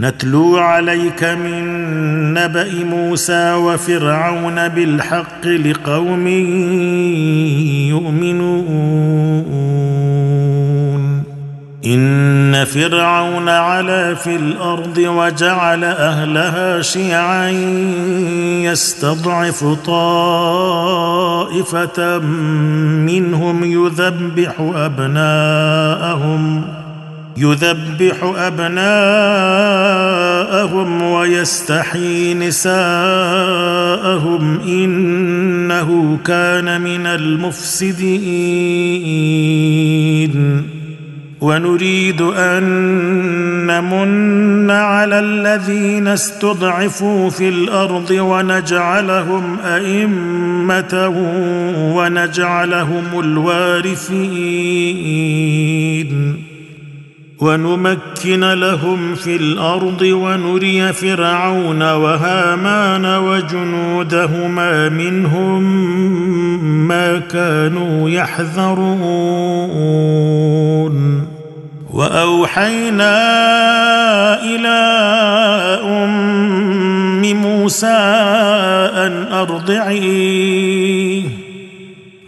نتلو عليك من نبأ موسى وفرعون بالحق لقوم يؤمنون. إن فرعون علا في الأرض وجعل أهلها شيعا يستضعف طائفة منهم يذبح أبناءهم. يذبح أبناءهم ويستحيي نساءهم إنه كان من المفسدين. ونريد أن نمن على الذين استضعفوا في الأرض ونجعلهم أئمة ونجعلهم الوارثين. ونمكن لهم في الأرض ونري فرعون وهامان وجنودهما منهم ما كانوا يحذرون. وأوحينا إلى أم موسى أن أرضعيه.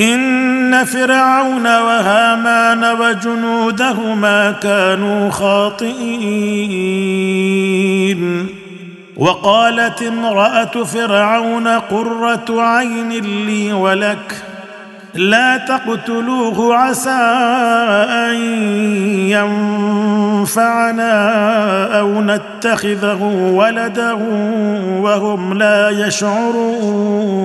إن فرعون وهامان وجنودهما كانوا خاطئين. وقالت امرأة فرعون قرة عين لي ولك لا تقتلوه عسى أن ينفعنا أو نتخذه ولدا وهم لا يشعرون.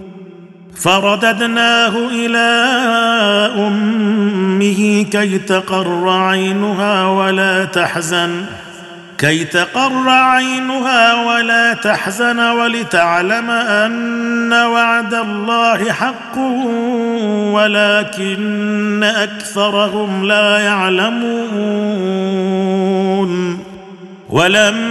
فرددناه إلى أمه كي تقر عينها ولا تحزن كي تقر عينها ولا تحزن ولتعلم أن وعد الله حق ولكن أكثرهم لا يعلمون. ولما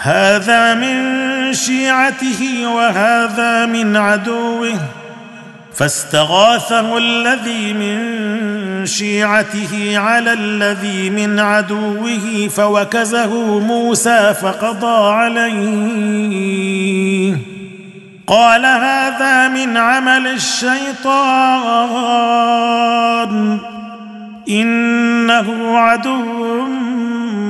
هذا من شيعته وهذا من عدوه. فاستغاثه الذي من شيعته على الذي من عدوه فوكزه موسى فقضى عليه. قال هذا من عمل الشيطان إنه عدو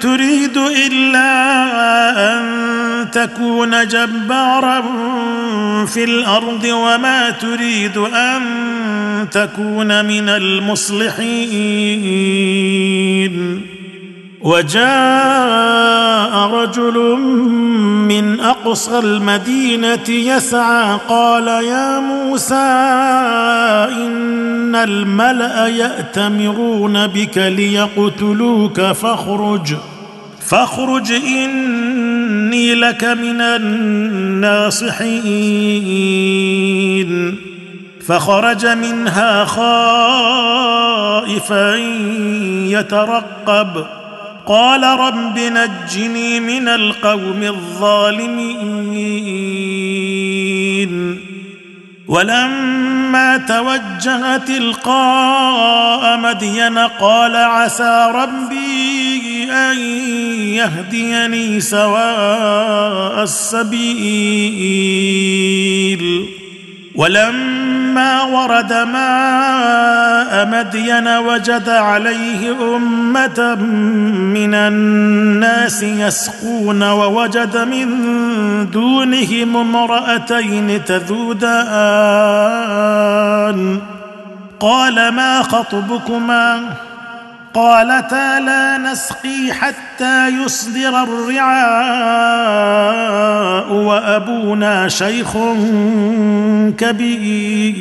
تريد إلا أن تكون جبارا في الأرض وما تريد أن تكون من المصلحين. وجاء رجل من أقصى المدينة يسعى قال يا موسى إن الملأ يأتمرون بك ليقتلوك فاخرج فاخرج إني لك من الناصحين. فخرج منها خائفا يترقب. قال رب نجني من القوم الظالمين. ولما توجه تلقاء مدين قال عسى ربي أن يهديني سواء السبيل. ولما ورد ماء مدين وجد عليه أمة من الناس يسقون ووجد من دونهم امرأتين تذودان. قال ما خطبكما؟ قالتا لا نسقي حتى يصدر الرعاء وأبونا شيخ كبير.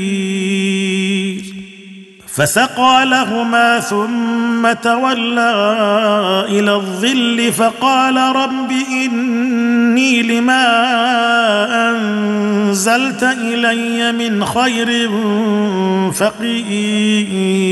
فسقى لهما ثم تولى إلى الظل فقال رب إني لما أنزلت إلي من خير فقير.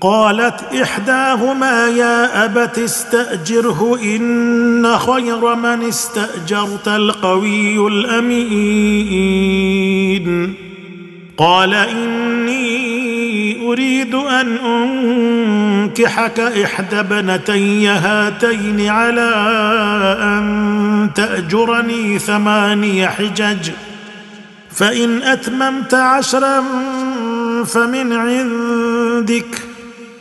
قالت إحداهما يا أبت استأجره إن خير من استأجرت القوي الأمين. قال إني أريد أن أنكحك إحدى ابنتي هاتين على أن تأجرني ثماني حجج. فإن أتممت عشرا فمن عندك.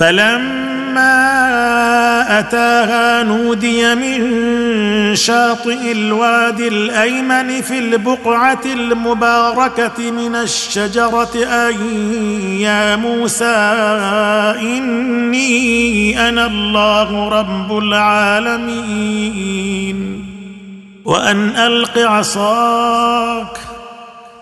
فلما أتاها نودي من شاطئ الوادي الأيمن في البقعة المباركة من الشجرة ان يا موسى إني أنا الله رب العالمين. وأن ألق عصاك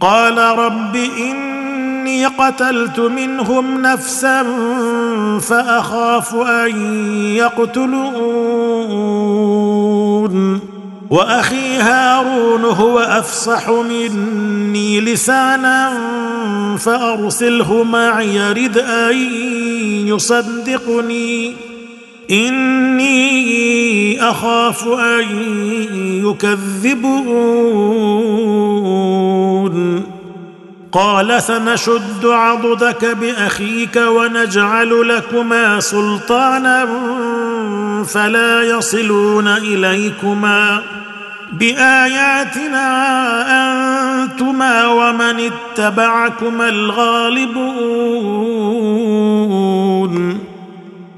قال رب إني قتلت منهم نفسا فأخاف أن يقتلون. وأخي هارون هو أفصح مني لسانا فأرسله معي رد أن يصدقني. إني أخاف أن يكذبون. قال سنشد عضدك بأخيك ونجعل لكما سلطانا فلا يصلون إليكما. بآياتنا أنتما ومن اتبعكما الغالبون.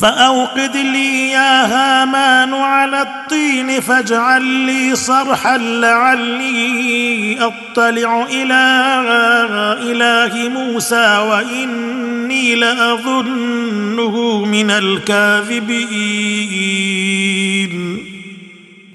فأوقد لي يا هامان على الطين فاجعل لي صرحا لعلي أطلع إلى إله موسى وإني لأظنه من الكاذبين.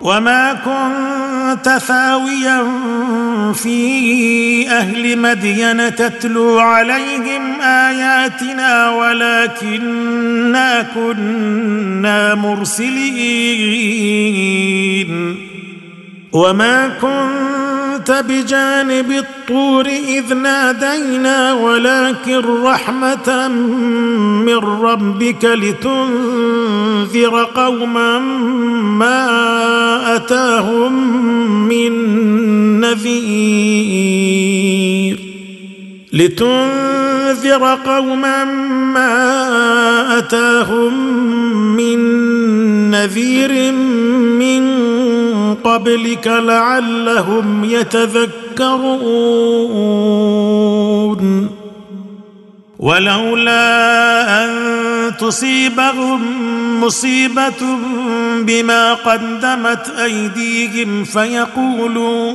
وما كنت ثاويا في أهل مدين تتلو عليهم آياتنا ولكنا كنا مرسلين. وما كنت بجانب الطور إذ نادينا ولكن رحمة من ربك لتنذر قوما ما أتاهم من نذير لتنذر قوما ما أتاهم من نذير من قبلك لعلهم يتذكرون. ولولا أن تصيبهم مصيبة بما قدمت أيديهم فيقولوا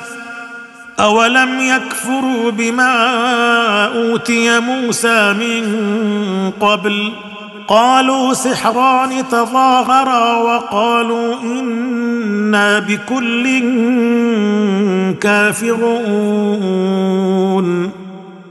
اولم يكفروا بما اوتي موسى من قبل قالوا سحران تظاهرا وقالوا أنا بكل كافرون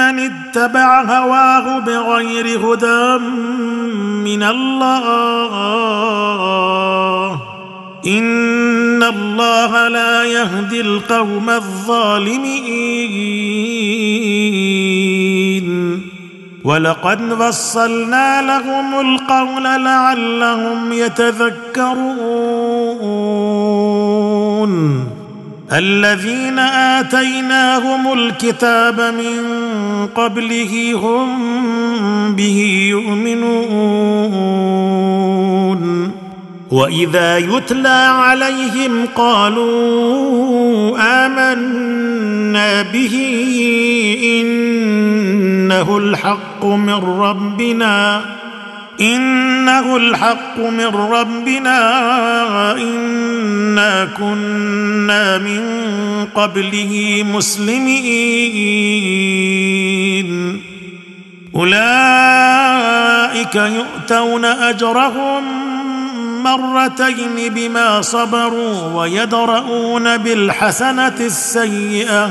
اتبع هواه بغير هدى من الله. إن الله لا يهدي القوم الظالمين. ولقد وصلنا لهم القول لعلهم يتذكرون. الذين آتيناهم الكتاب من قبله هم به يؤمنون. وإذا يتلى عليهم قالوا آمنا به إنه الحق من ربنا. إنه الحق من ربنا إنا كنا من قبله مسلمين. أولئك يؤتون أجرهم مرتين بما صبروا ويدرؤون بالحسنة السيئة.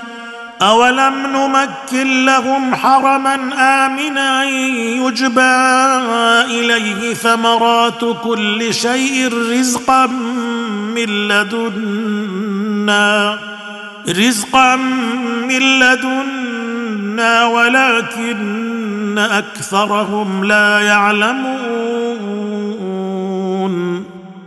اولم نمكن لهم حرما امنا يجبى اليه ثمرات كل شيء رزقا من لدنا رزقا من لدنا ولكن اكثرهم لا يعلمون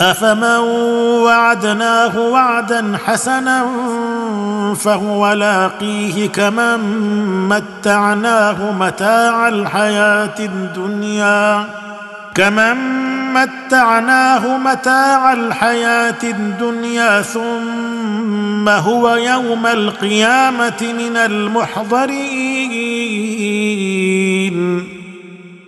أفمن وعدناه وعدا حسنا فهو لاقيه كمن متعناه متاع الحياة الدنيا. كمن متعناه متاع الحياة الدنيا ثم هو يوم القيامة من المحضرين.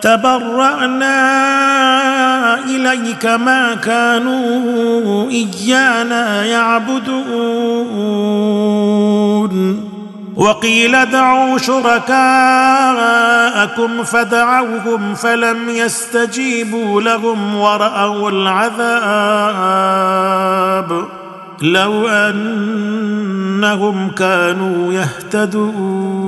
تبرأنا إليك ما كانوا إيانا يعبدون. وقيل ادعوا شركاءكم فدعوهم فلم يستجيبوا لهم ورأوا العذاب. لو أنهم كانوا يهتدون.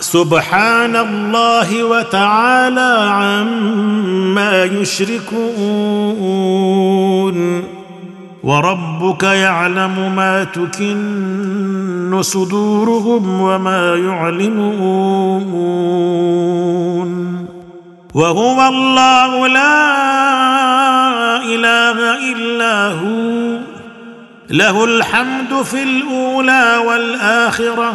سبحان الله وتعالى عما يشركون وربك يعلم ما تكن صدورهم وما يعلمون وهو الله لا إله إلا هو له الحمد في الأولى والآخرة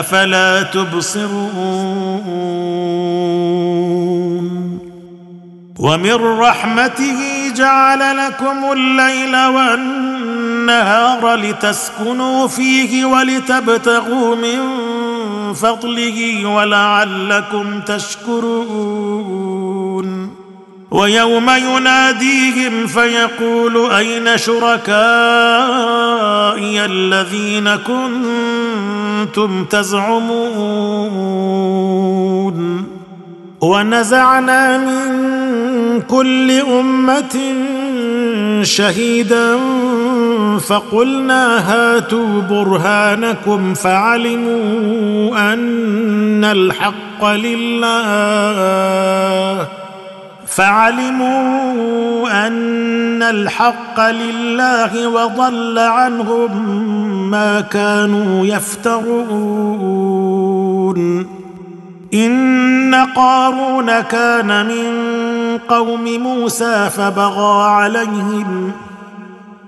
أفلا تبصرون؟ ومن رحمته جعل لكم الليل والنهار لتسكنوا فيه ولتبتغوا من فضله ولعلكم تشكرون. ويوم يناديهم فيقول أين شركائي الذين كنتم تزعمون؟ ونزعنا من كل أمة شهيدا فقلنا هاتوا برهانكم فعلموا أن الحق لله. فعلموا أن الحق لله وضل عنهم ما كانوا يفترون. إن قارون كان من قوم موسى فبغى عليهم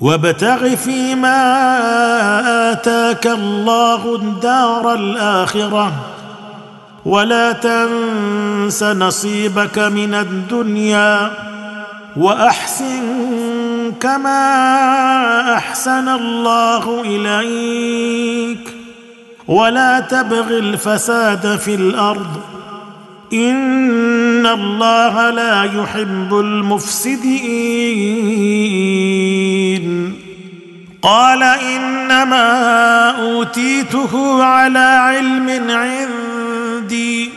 وابتغ فيما آتاك الله الدار الآخرة. ولا تنس نصيبك من الدنيا وأحسن كما أحسن الله إليك. ولا تبغ الفساد في الأرض ان الله لا يحب المفسدين قال انما اوتيته على علم عندي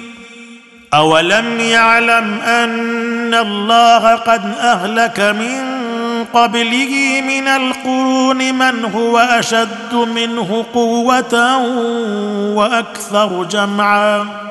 اولم يعلم ان الله قد اهلك من قبله من القرون من هو اشد منه قوه وأكثر جمعا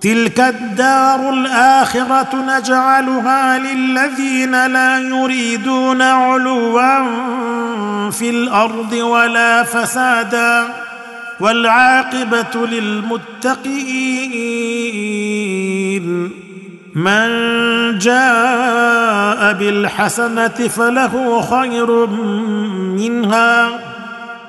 تلك الدار الآخرة نجعلها للذين لا يريدون علوا في الأرض ولا فسادا. والعاقبة للمتقين. من جاء بالحسنة فله خير منها.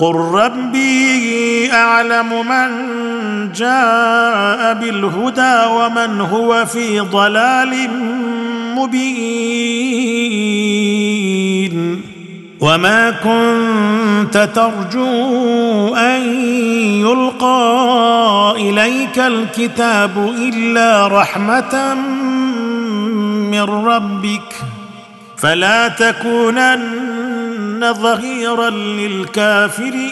قل ربي اعلم من جاء بالهدى ومن هو في ضلال مبين وما كنت ترجو ان يلقى اليك الكتاب الا رحمه من ربك فلا تكونن ظهيرا للكافرين.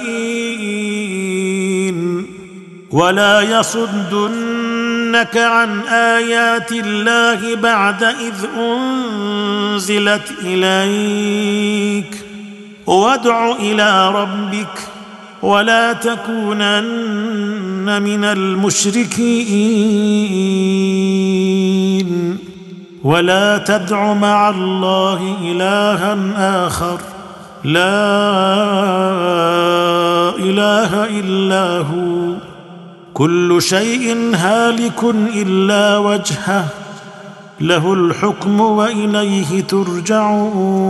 ولا يصدنك عن آيات الله بعد إذ أنزلت إليك. وادع إلى ربك ولا تكونن من المشركين. ولا تدع مع الله الها آخر. لا إله إلا هو. كل شيء هالك إلا وجهه. له الحكم وإليه ترجعون.